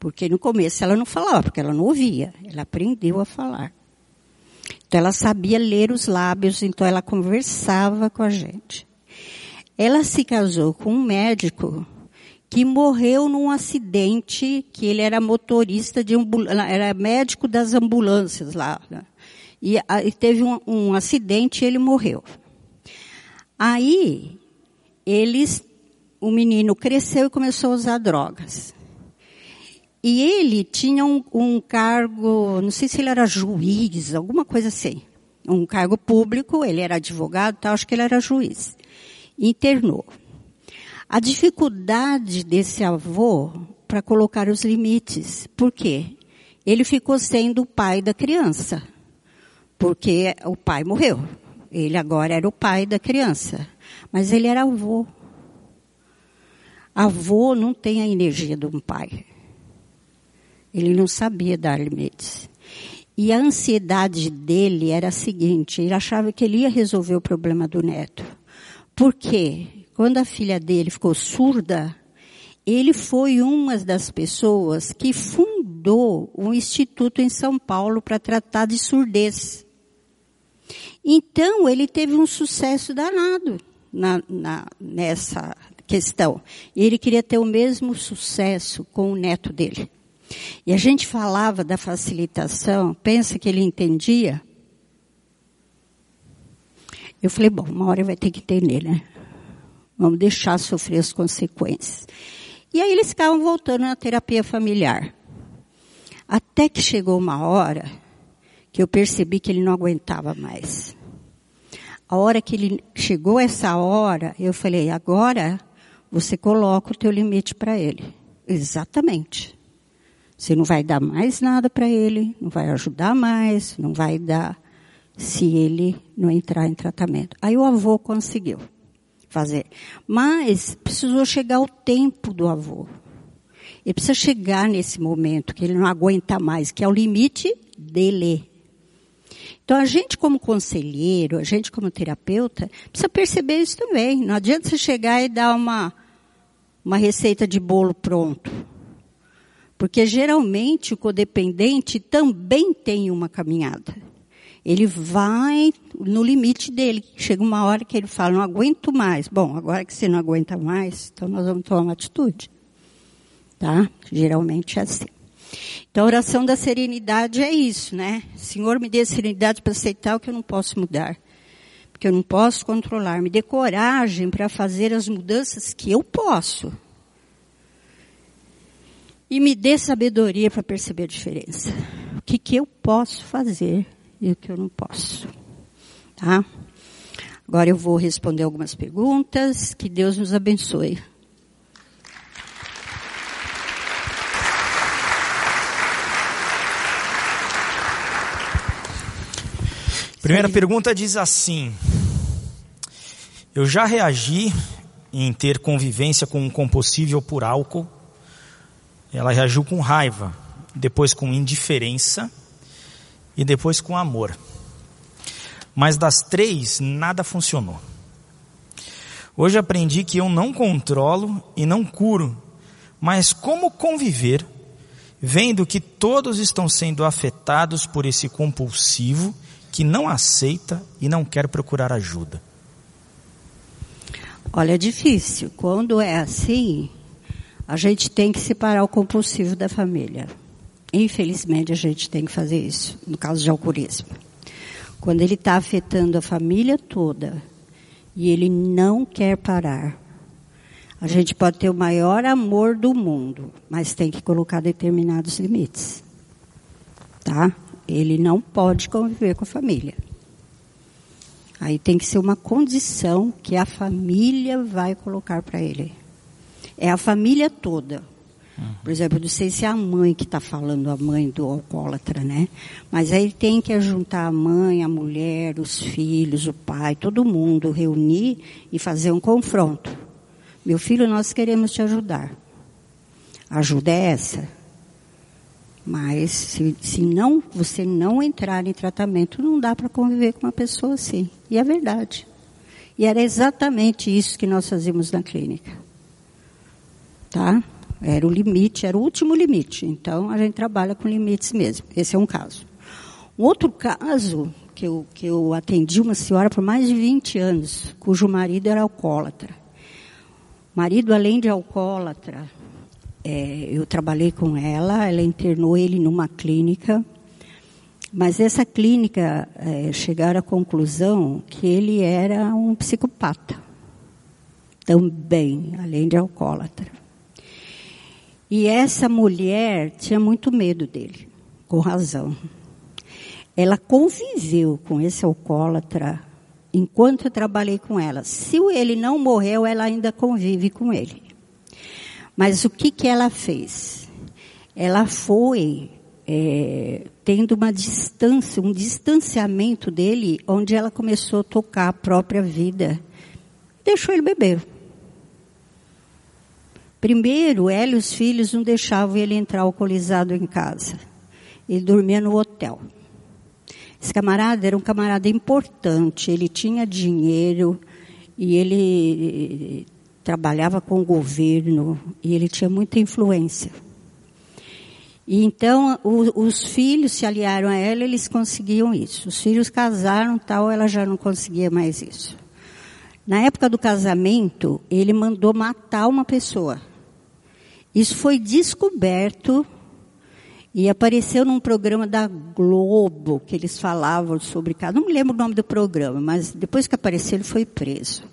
Porque no começo ela não falava, porque ela não ouvia. Ela aprendeu a falar. Então ela sabia ler os lábios, então ela conversava com a gente. Ela se casou com um médico que morreu num acidente, que ele era motorista de era médico das ambulâncias lá. Né? E, e, teve um, um acidente e ele morreu. Aí, eles, o menino cresceu e começou a usar drogas. E ele tinha um, um cargo, não sei se ele era juiz, alguma coisa assim. Um cargo público, ele era advogado, tal, acho que ele era juiz internou. A dificuldade desse avô para colocar os limites. Por quê? Ele ficou sendo o pai da criança. Porque o pai morreu. Ele agora era o pai da criança. Mas ele era avô. Avô não tem a energia de um pai. Ele não sabia dar limites. E a ansiedade dele era a seguinte: ele achava que ele ia resolver o problema do neto. Porque quando a filha dele ficou surda, ele foi uma das pessoas que fundou um instituto em São Paulo para tratar de surdez. Então, ele teve um sucesso danado na, na, nessa questão. E ele queria ter o mesmo sucesso com o neto dele. E a gente falava da facilitação, pensa que ele entendia? Eu falei, bom, uma hora vai ter que entender, né? Vamos deixar sofrer as consequências. E aí eles ficavam voltando na terapia familiar. Até que chegou uma hora que eu percebi que ele não aguentava mais. A hora que ele chegou essa hora, eu falei, agora você coloca o teu limite para ele. Exatamente. Você não vai dar mais nada para ele, não vai ajudar mais, não vai dar se ele não entrar em tratamento. Aí o avô conseguiu fazer. Mas precisou chegar o tempo do avô. Ele precisa chegar nesse momento que ele não aguenta mais, que é o limite dele. Então a gente como conselheiro, a gente como terapeuta, precisa perceber isso também. Não adianta você chegar e dar uma, uma receita de bolo pronto. Porque geralmente o codependente também tem uma caminhada. Ele vai no limite dele. Chega uma hora que ele fala, não aguento mais. Bom, agora que você não aguenta mais, então nós vamos tomar uma atitude. Tá? Geralmente é assim. Então a oração da serenidade é isso, né? Senhor, me dê serenidade para aceitar o que eu não posso mudar. Porque eu não posso controlar. Me dê coragem para fazer as mudanças que eu posso. e me dê sabedoria para perceber a diferença. O que, que eu posso fazer e o que eu não posso. Tá? Agora eu vou responder algumas perguntas. Que Deus nos abençoe. Primeira pergunta diz assim: Eu já reagi em ter convivência com um compossível por álcool. Ela reagiu com raiva, depois com indiferença e depois com amor. Mas das três, nada funcionou. Hoje aprendi que eu não controlo e não curo, mas como conviver, vendo que todos estão sendo afetados por esse compulsivo que não aceita e não quer procurar ajuda? Olha, é difícil. Quando é assim, a gente tem que separar o compulsivo da família. Infelizmente, a gente tem que fazer isso, no caso de alcoolismo. Quando ele está afetando a família toda e ele não quer parar, a gente pode ter o maior amor do mundo, mas tem que colocar determinados limites. Tá? Ele não pode conviver com a família. Aí tem que ser uma condição que a família vai colocar para ele. É a família toda. Por exemplo, não sei se é a mãe que está falando, a mãe do alcoólatra, né? Mas aí tem que juntar a mãe, a mulher, os filhos, o pai, todo mundo, reunir e fazer um confronto. Meu filho, nós queremos te ajudar. A ajuda é essa. Mas se, se não, você não entrar em tratamento, não dá para conviver com uma pessoa assim. E é verdade. E era exatamente isso que nós fazíamos na clínica. Tá? Era o limite, era o último limite. Então a gente trabalha com limites mesmo. Esse é um caso. Um outro caso que eu, que eu atendi uma senhora por mais de 20 anos, cujo marido era alcoólatra. Marido, além de alcoólatra, é, eu trabalhei com ela, ela internou ele numa clínica, mas essa clínica é, chegaram à conclusão que ele era um psicopata, também, além de alcoólatra. E essa mulher tinha muito medo dele, com razão. Ela conviveu com esse alcoólatra enquanto eu trabalhei com ela. Se ele não morreu, ela ainda convive com ele. Mas o que, que ela fez? Ela foi é, tendo uma distância, um distanciamento dele, onde ela começou a tocar a própria vida. Deixou ele beber. Primeiro, ela e os filhos não deixavam ele entrar alcoolizado em casa. Ele dormia no hotel. Esse camarada era um camarada importante, ele tinha dinheiro e ele trabalhava com o governo e ele tinha muita influência. E então o, os filhos se aliaram a ela, eles conseguiam isso. Os filhos casaram, tal, ela já não conseguia mais isso. Na época do casamento, ele mandou matar uma pessoa. Isso foi descoberto e apareceu num programa da Globo que eles falavam sobre cada. Não me lembro o nome do programa, mas depois que apareceu ele foi preso.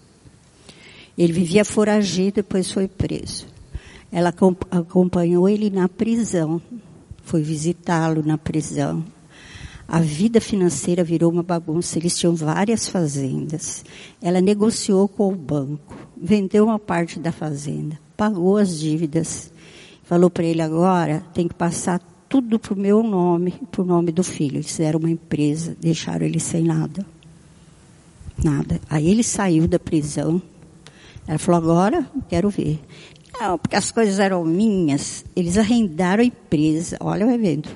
Ele vivia foragido, depois foi preso. Ela acompanhou ele na prisão, foi visitá-lo na prisão. A vida financeira virou uma bagunça. Eles tinham várias fazendas. Ela negociou com o banco, vendeu uma parte da fazenda, pagou as dívidas. Falou para ele agora tem que passar tudo para o meu nome, para o nome do filho. Eles fizeram uma empresa, deixaram ele sem nada. Nada. Aí ele saiu da prisão, ela falou, agora quero ver. Não, porque as coisas eram minhas. Eles arrendaram a empresa, olha, vai vendo.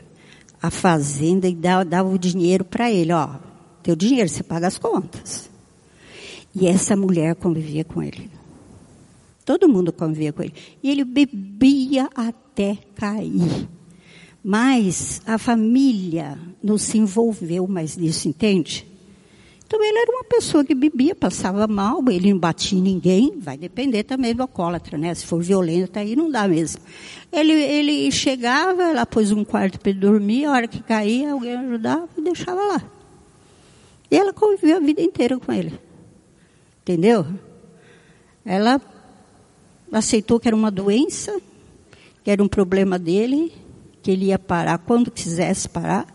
A fazenda e dava, o dinheiro para ele, ó. Teu dinheiro, você paga as contas. E essa mulher convivia com ele. Todo mundo convivia com ele. E ele bebia até cair. Mas a família não se envolveu mais nisso, entende? Então ele era uma pessoa que bebia, passava mal, ele não batia em ninguém, vai depender também do alcoólatra, né? Se for violento, aí não dá mesmo. Ele, ele chegava, ela pôs um quarto para ele dormir, a hora que caía, alguém ajudava e deixava lá. E ela conviveu a vida inteira com ele. Entendeu? Ela aceitou que era uma doença, que era um problema dele, que ele ia parar quando quisesse parar,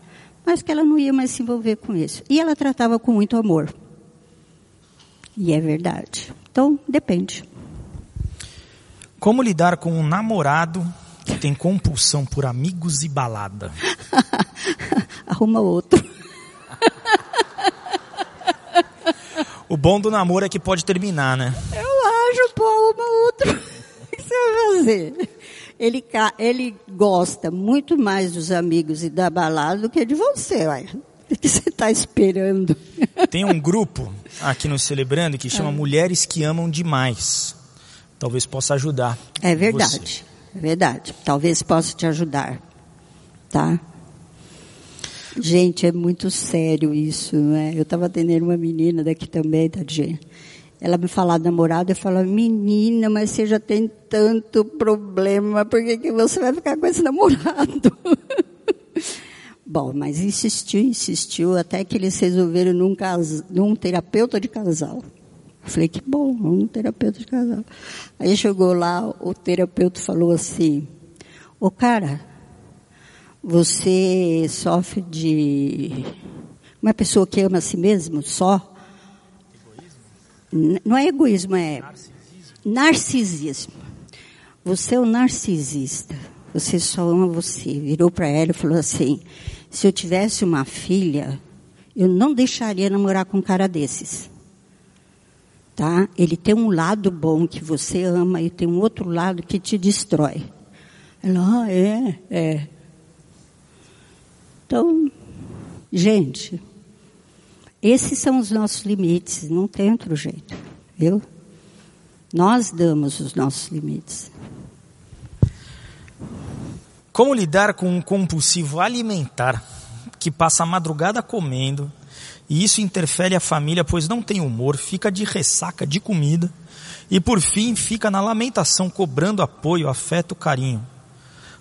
mas que ela não ia mais se envolver com isso. E ela tratava com muito amor. E é verdade. Então, depende. Como lidar com um namorado que tem compulsão por amigos e balada? Arruma outro. o bom do namoro é que pode terminar, né? Eu acho, pô, arruma outro. O que você vai fazer? Ele, ele gosta muito mais dos amigos e da balada do que de você, olha. O que você está esperando? Tem um grupo aqui no Celebrando que chama é. Mulheres que Amam Demais. Talvez possa ajudar. É verdade. Você. É verdade. Talvez possa te ajudar. Tá? Gente, é muito sério isso, né? Eu estava atendendo uma menina daqui também, tadinha. Ela me falava namorado, eu falava, menina, mas você já tem tanto problema, por que, que você vai ficar com esse namorado? Bom, mas insistiu, insistiu, até que eles resolveram num, cas... num terapeuta de casal. Eu falei, que bom, um terapeuta de casal. Aí chegou lá, o terapeuta falou assim, ô cara, você sofre de uma pessoa que ama a si mesmo só? Egoísmo? Não é egoísmo, é narcisismo. narcisismo. Você é um narcisista. Você só ama você. Virou para ela e falou assim: se eu tivesse uma filha, eu não deixaria namorar com um cara desses. Tá? Ele tem um lado bom que você ama e tem um outro lado que te destrói. Ela, ah, é, é. Então, gente, esses são os nossos limites, não tem outro jeito, viu? Nós damos os nossos limites. Como lidar com um compulsivo alimentar que passa a madrugada comendo e isso interfere a família, pois não tem humor, fica de ressaca de comida e por fim fica na lamentação cobrando apoio, afeto, carinho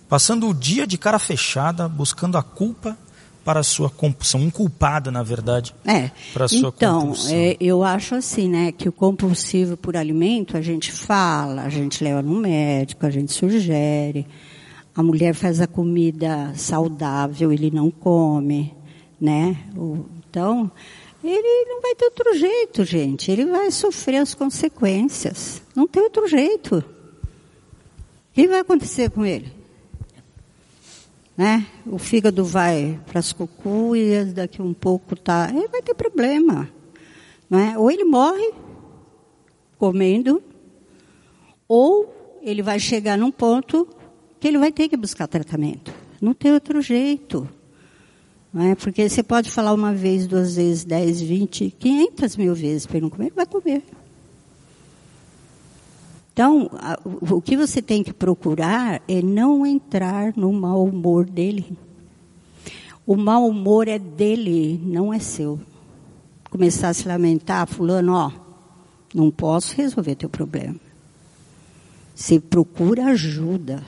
passando o dia de cara fechada, buscando a culpa para a sua compulsão, um culpado, na verdade, é. para a sua então, compulsão. É, eu acho assim, né, que o compulsivo por alimento, a gente fala, a gente leva no médico, a gente sugere, a mulher faz a comida saudável, ele não come, né, então, ele não vai ter outro jeito, gente, ele vai sofrer as consequências, não tem outro jeito. O que vai acontecer com ele? Né? O fígado vai para as cucuias, daqui um pouco tá, ele vai ter problema, né? Ou ele morre comendo, ou ele vai chegar num ponto que ele vai ter que buscar tratamento. Não tem outro jeito. Não é? Porque você pode falar uma vez, duas vezes, dez, vinte, quinhentas mil vezes para ele não comer, ele vai comer. Então, o que você tem que procurar é não entrar no mau humor dele. O mau humor é dele, não é seu. Começar a se lamentar, fulano, ó, não posso resolver teu problema. Você procura ajuda.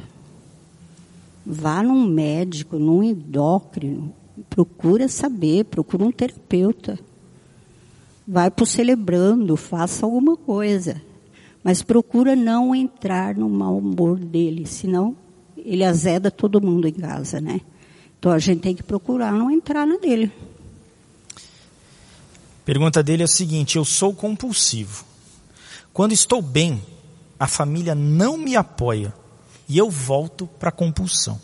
Vá num médico, num endócrino. Procura saber, procura um terapeuta. Vai para o celebrando, faça alguma coisa. Mas procura não entrar no mau humor dele, senão ele azeda todo mundo em casa, né? Então a gente tem que procurar não entrar na dele. Pergunta dele é o seguinte: eu sou compulsivo. Quando estou bem, a família não me apoia e eu volto para a compulsão.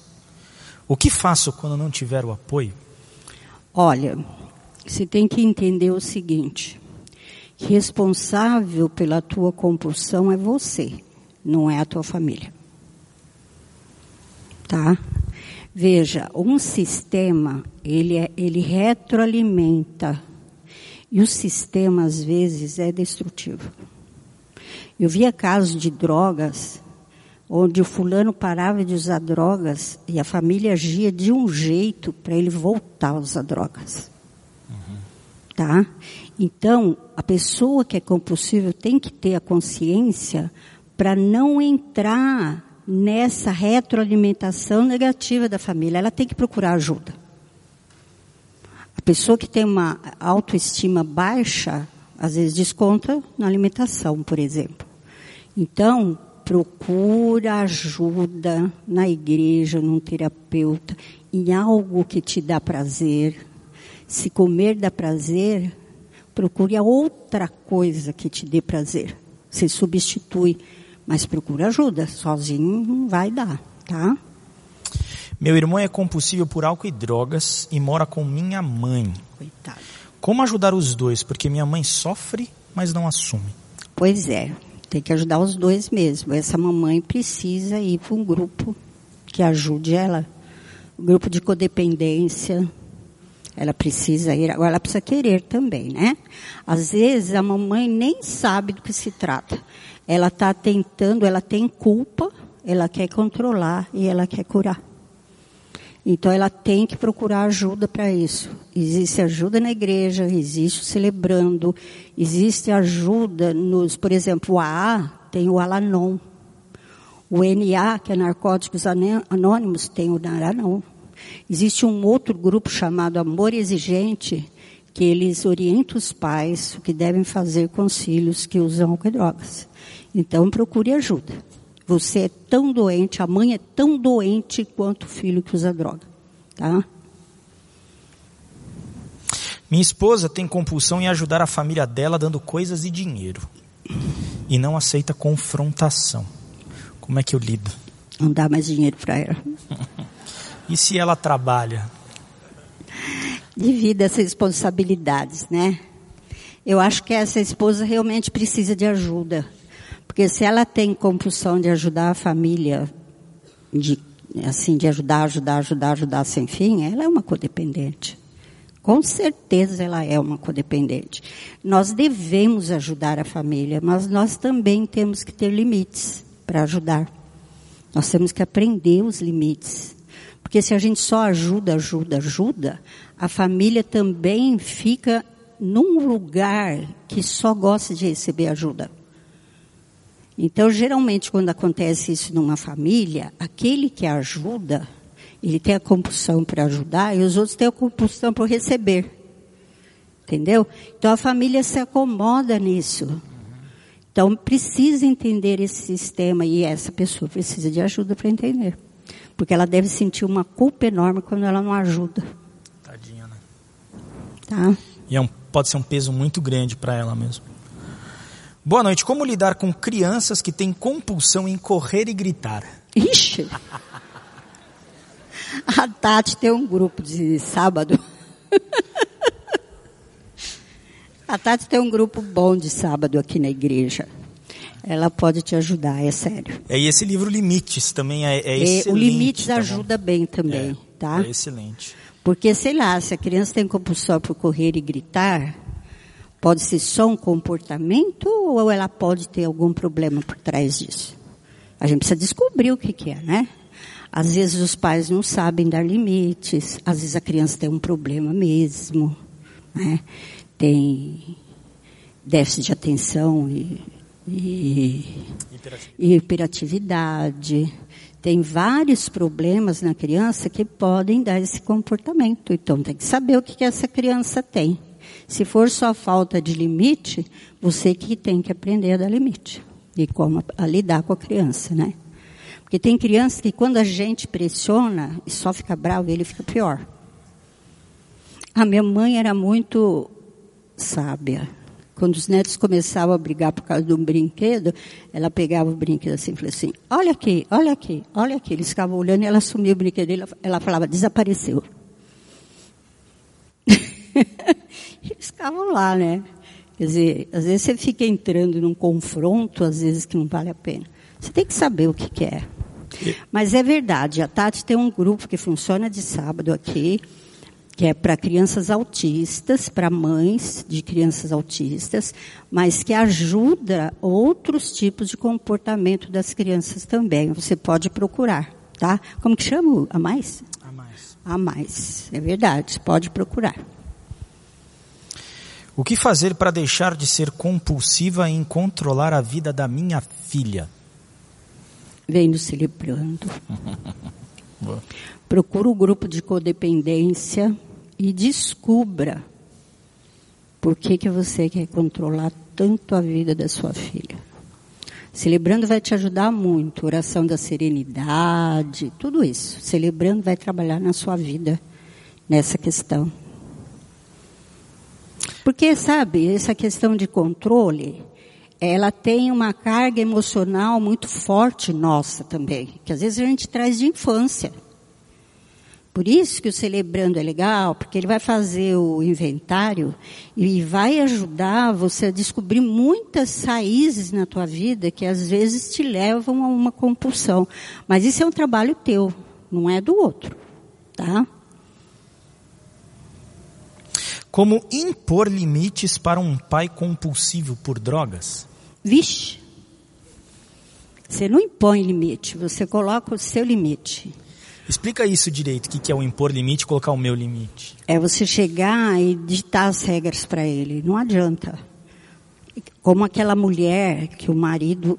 O que faço quando não tiver o apoio? Olha, você tem que entender o seguinte: responsável pela tua compulsão é você, não é a tua família. Tá? Veja, um sistema, ele, é, ele retroalimenta. E o sistema, às vezes, é destrutivo. Eu via casos de drogas, onde o fulano parava de usar drogas e a família agia de um jeito para ele voltar a usar drogas. Tá? Então, a pessoa que é compulsiva tem que ter a consciência para não entrar nessa retroalimentação negativa da família. Ela tem que procurar ajuda. A pessoa que tem uma autoestima baixa, às vezes desconta na alimentação, por exemplo. Então, procura ajuda na igreja, num terapeuta, em algo que te dá prazer. Se comer dá prazer, procure outra coisa que te dê prazer. Você substitui, mas procura ajuda. Sozinho não vai dar, tá? Meu irmão é compulsível por álcool e drogas e mora com minha mãe. Coitado. Como ajudar os dois? Porque minha mãe sofre, mas não assume. Pois é, tem que ajudar os dois mesmo. Essa mamãe precisa ir para um grupo que ajude ela. Um grupo de codependência. Ela precisa ir, agora ela precisa querer também, né? Às vezes a mamãe nem sabe do que se trata. Ela está tentando, ela tem culpa, ela quer controlar e ela quer curar. Então ela tem que procurar ajuda para isso. Existe ajuda na igreja, existe celebrando, existe ajuda nos, por exemplo, o AA tem o Alanon. O NA, que é Narcóticos Anônimos, tem o Naranon. Existe um outro grupo chamado Amor Exigente, que eles orientam os pais o que devem fazer com os filhos que usam álcool e drogas. Então procure ajuda. Você é tão doente, a mãe é tão doente quanto o filho que usa droga. Tá? Minha esposa tem compulsão em ajudar a família dela dando coisas e dinheiro. E não aceita confrontação. Como é que eu lido? Não dá mais dinheiro para ela. e se ela trabalha? Divida as responsabilidades, né? Eu acho que essa esposa realmente precisa de ajuda. Porque se ela tem compulsão de ajudar a família, de, assim, de ajudar, ajudar, ajudar, ajudar sem fim, ela é uma codependente. Com certeza ela é uma codependente. Nós devemos ajudar a família, mas nós também temos que ter limites para ajudar. Nós temos que aprender os limites. Porque se a gente só ajuda, ajuda, ajuda, a família também fica num lugar que só gosta de receber ajuda. Então, geralmente, quando acontece isso numa família, aquele que ajuda, ele tem a compulsão para ajudar e os outros têm a compulsão para receber. Entendeu? Então, a família se acomoda nisso. Então, precisa entender esse sistema e essa pessoa precisa de ajuda para entender. Porque ela deve sentir uma culpa enorme quando ela não ajuda. Tadinha, né? Tá? E é um, pode ser um peso muito grande para ela mesmo. Boa noite. Como lidar com crianças que têm compulsão em correr e gritar? Ixi! A Tati tem um grupo de sábado. A Tati tem um grupo bom de sábado aqui na igreja. Ela pode te ajudar, é sério. É, e esse livro Limites também é, é excelente. o Limites tá ajuda bem também, é, tá? É excelente. Porque, sei lá, se a criança tem compulsão por correr e gritar, Pode ser só um comportamento ou ela pode ter algum problema por trás disso? A gente precisa descobrir o que, que é, né? Às vezes os pais não sabem dar limites, às vezes a criança tem um problema mesmo, né? Tem déficit de atenção e, e, hiperatividade. Tem vários problemas na criança que podem dar esse comportamento. Então tem que saber o que, que essa criança tem. Se for só falta de limite, você que tem que aprender a dar limite. E como a lidar com a criança, né? Porque tem crianças que quando a gente pressiona e só fica bravo, ele fica pior. A minha mãe era muito sábia. Quando os netos começavam a brigar por causa de um brinquedo, ela pegava o brinquedo assim e falava assim, olha aqui, olha aqui, olha aqui. Eles ficavam olhando e ela assumia o brinquedo dele, ela falava, desapareceu. eles ficavam lá, né? Quer dizer, às vezes você fica entrando num confronto, às vezes que não vale a pena. Você tem que saber o que, que é. Mas é verdade, a Tati tem um grupo que funciona de sábado aqui, que é para crianças autistas, para mães de crianças autistas, mas que ajuda outros tipos de comportamento das crianças também. Você pode procurar, tá? Como que chama? A mais? A mais. A mais, é verdade, pode procurar. O que fazer para deixar de ser compulsiva em controlar a vida da minha filha? Vem no celebrando. Procura o grupo de codependência e descubra por que, que você quer controlar tanto a vida da sua filha. Celebrando vai te ajudar muito. Oração da serenidade, tudo isso. Celebrando vai trabalhar na sua vida nessa questão. Porque, sabe, essa questão de controle, ela tem uma carga emocional muito forte nossa também, que às vezes a gente traz de infância. Por isso que o celebrando é legal, porque ele vai fazer o inventário e vai ajudar você a descobrir muitas raízes na tua vida que às vezes te levam a uma compulsão. Mas isso é um trabalho teu, não é do outro, tá? Como impor limites para um pai compulsivo por drogas? Vixe. Você não impõe limite, você coloca o seu limite. Explica isso direito, o que é o impor limite e colocar o meu limite. É você chegar e ditar as regras para ele. Não adianta. Como aquela mulher que o marido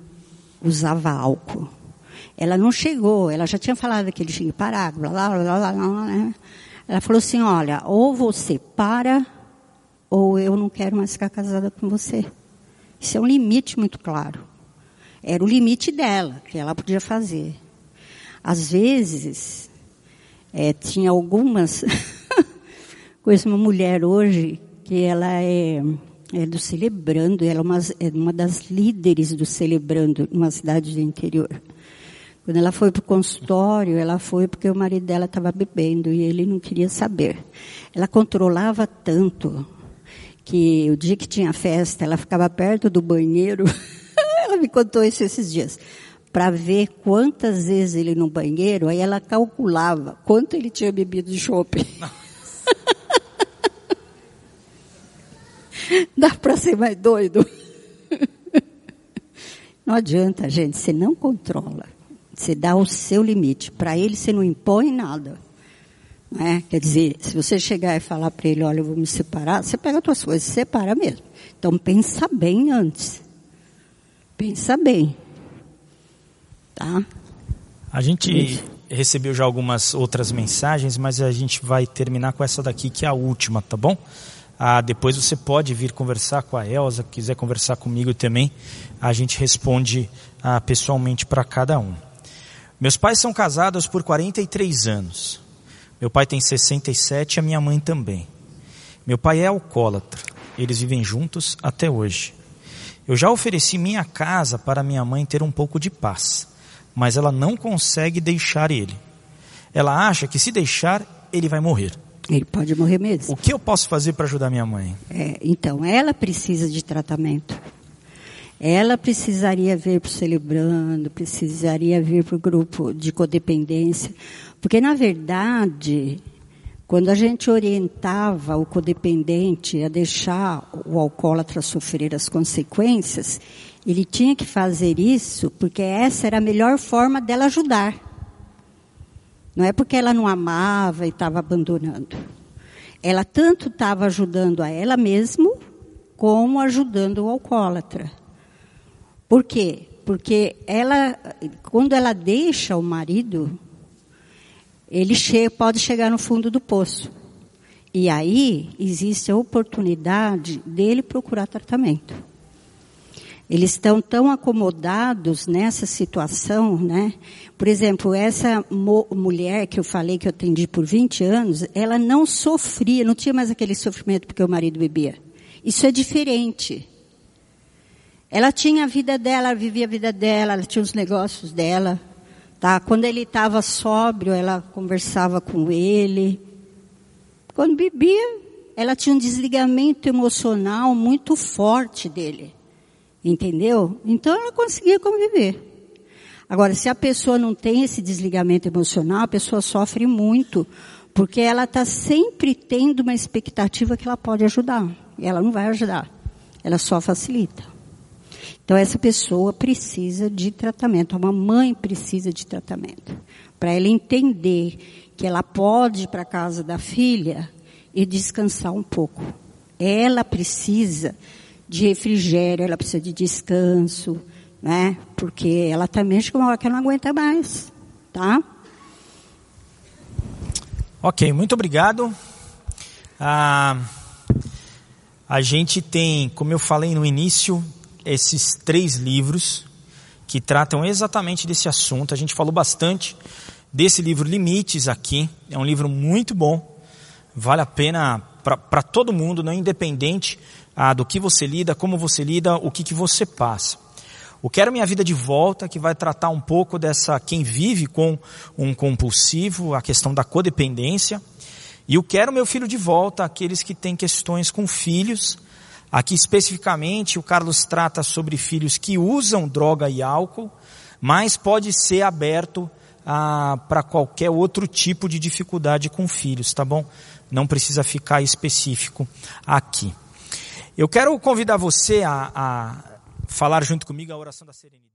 usava álcool. Ela não chegou, ela já tinha falado que ele tinha que parar, blá, blá, blá, blá, blá, né? Ela falou assim, olha, ou você para, ou eu não quero mais ficar casada com você. Isso é um limite muito claro. Era o limite dela, que ela podia fazer. Às vezes, é, tinha algumas. Conheço uma mulher hoje que ela é, é do Celebrando, ela é uma, é uma das líderes do Celebrando numa cidade do interior. Quando ela foi para o consultório, ela foi porque o marido dela estava bebendo e ele não queria saber. Ela controlava tanto que o dia que tinha festa, ela ficava perto do banheiro. ela me contou isso esses dias para ver quantas vezes ele no banheiro, aí ela calculava quanto ele tinha bebido de chope. Dá para ser mais doido? Não adianta, gente, você não controla. Você dá o seu limite. Para ele, você não impõe nada. Não é? Quer dizer, se você chegar e falar para ele, olha, eu vou me separar, você pega as suas coisas e separa mesmo. Então, pensa bem antes. Pensa bem. Tá? A gente recebeu já algumas outras mensagens, mas a gente vai terminar com essa daqui, que é a última, tá bom? Ah, depois você pode vir conversar com a Elza, quiser conversar comigo também, a gente responde ah, pessoalmente para cada um. Meus pais são casados por 43 anos. Meu pai tem 67 e a minha mãe também. Meu pai é alcoólatra. Eles vivem juntos até hoje. Eu já ofereci minha casa para minha mãe ter um pouco de paz mas ela não consegue deixar ele. Ela acha que se deixar, ele vai morrer. Ele pode morrer mesmo. O que eu posso fazer para ajudar minha mãe? É, então, ela precisa de tratamento. Ela precisaria vir para o Celebrando, precisaria vir para o grupo de codependência. Porque, na verdade, quando a gente orientava o codependente a deixar o alcoólatra sofrer as consequências, ele tinha que fazer isso porque essa era a melhor forma dela ajudar. Não é porque ela não amava e estava abandonando. Ela tanto estava ajudando a ela mesma, como ajudando o alcoólatra. Por quê? Porque ela, quando ela deixa o marido, ele pode chegar no fundo do poço. E aí existe a oportunidade dele procurar tratamento. Eles estão tão acomodados nessa situação, né? Por exemplo, essa mulher que eu falei que eu atendi por 20 anos, ela não sofria, não tinha mais aquele sofrimento porque o marido bebia. Isso é diferente. Ela tinha a vida dela, ela vivia a vida dela, ela tinha os negócios dela. Tá? Quando ele estava sóbrio, ela conversava com ele. Quando bebia, ela tinha um desligamento emocional muito forte dele. Entendeu? Então ela conseguia conviver. Agora, se a pessoa não tem esse desligamento emocional, a pessoa sofre muito, porque ela está sempre tendo uma expectativa que ela pode ajudar. E ela não vai ajudar. Ela só facilita. Então essa pessoa precisa de tratamento, a mamãe precisa de tratamento. Para ela entender que ela pode ir para a casa da filha e descansar um pouco. Ela precisa de refrigério, ela precisa de descanso, né? Porque ela também chega uma hora que ela não aguenta mais, tá? Ok, muito obrigado. Ah, a gente tem, como eu falei no início, esses três livros que tratam exatamente desse assunto. A gente falou bastante desse livro Limites aqui. É um livro muito bom. Vale a pena para todo mundo, não é independente ah, do que você lida, como você lida, o que, que você passa. O Quero Minha Vida de Volta, que vai tratar um pouco dessa quem vive com um compulsivo, a questão da codependência. E o Quero Meu Filho de Volta, aqueles que têm questões com filhos. Aqui especificamente o Carlos trata sobre filhos que usam droga e álcool, mas pode ser aberto ah, para qualquer outro tipo de dificuldade com filhos, tá bom? Não precisa ficar específico aqui. Eu quero convidar você a, a falar junto comigo a oração da serenidade.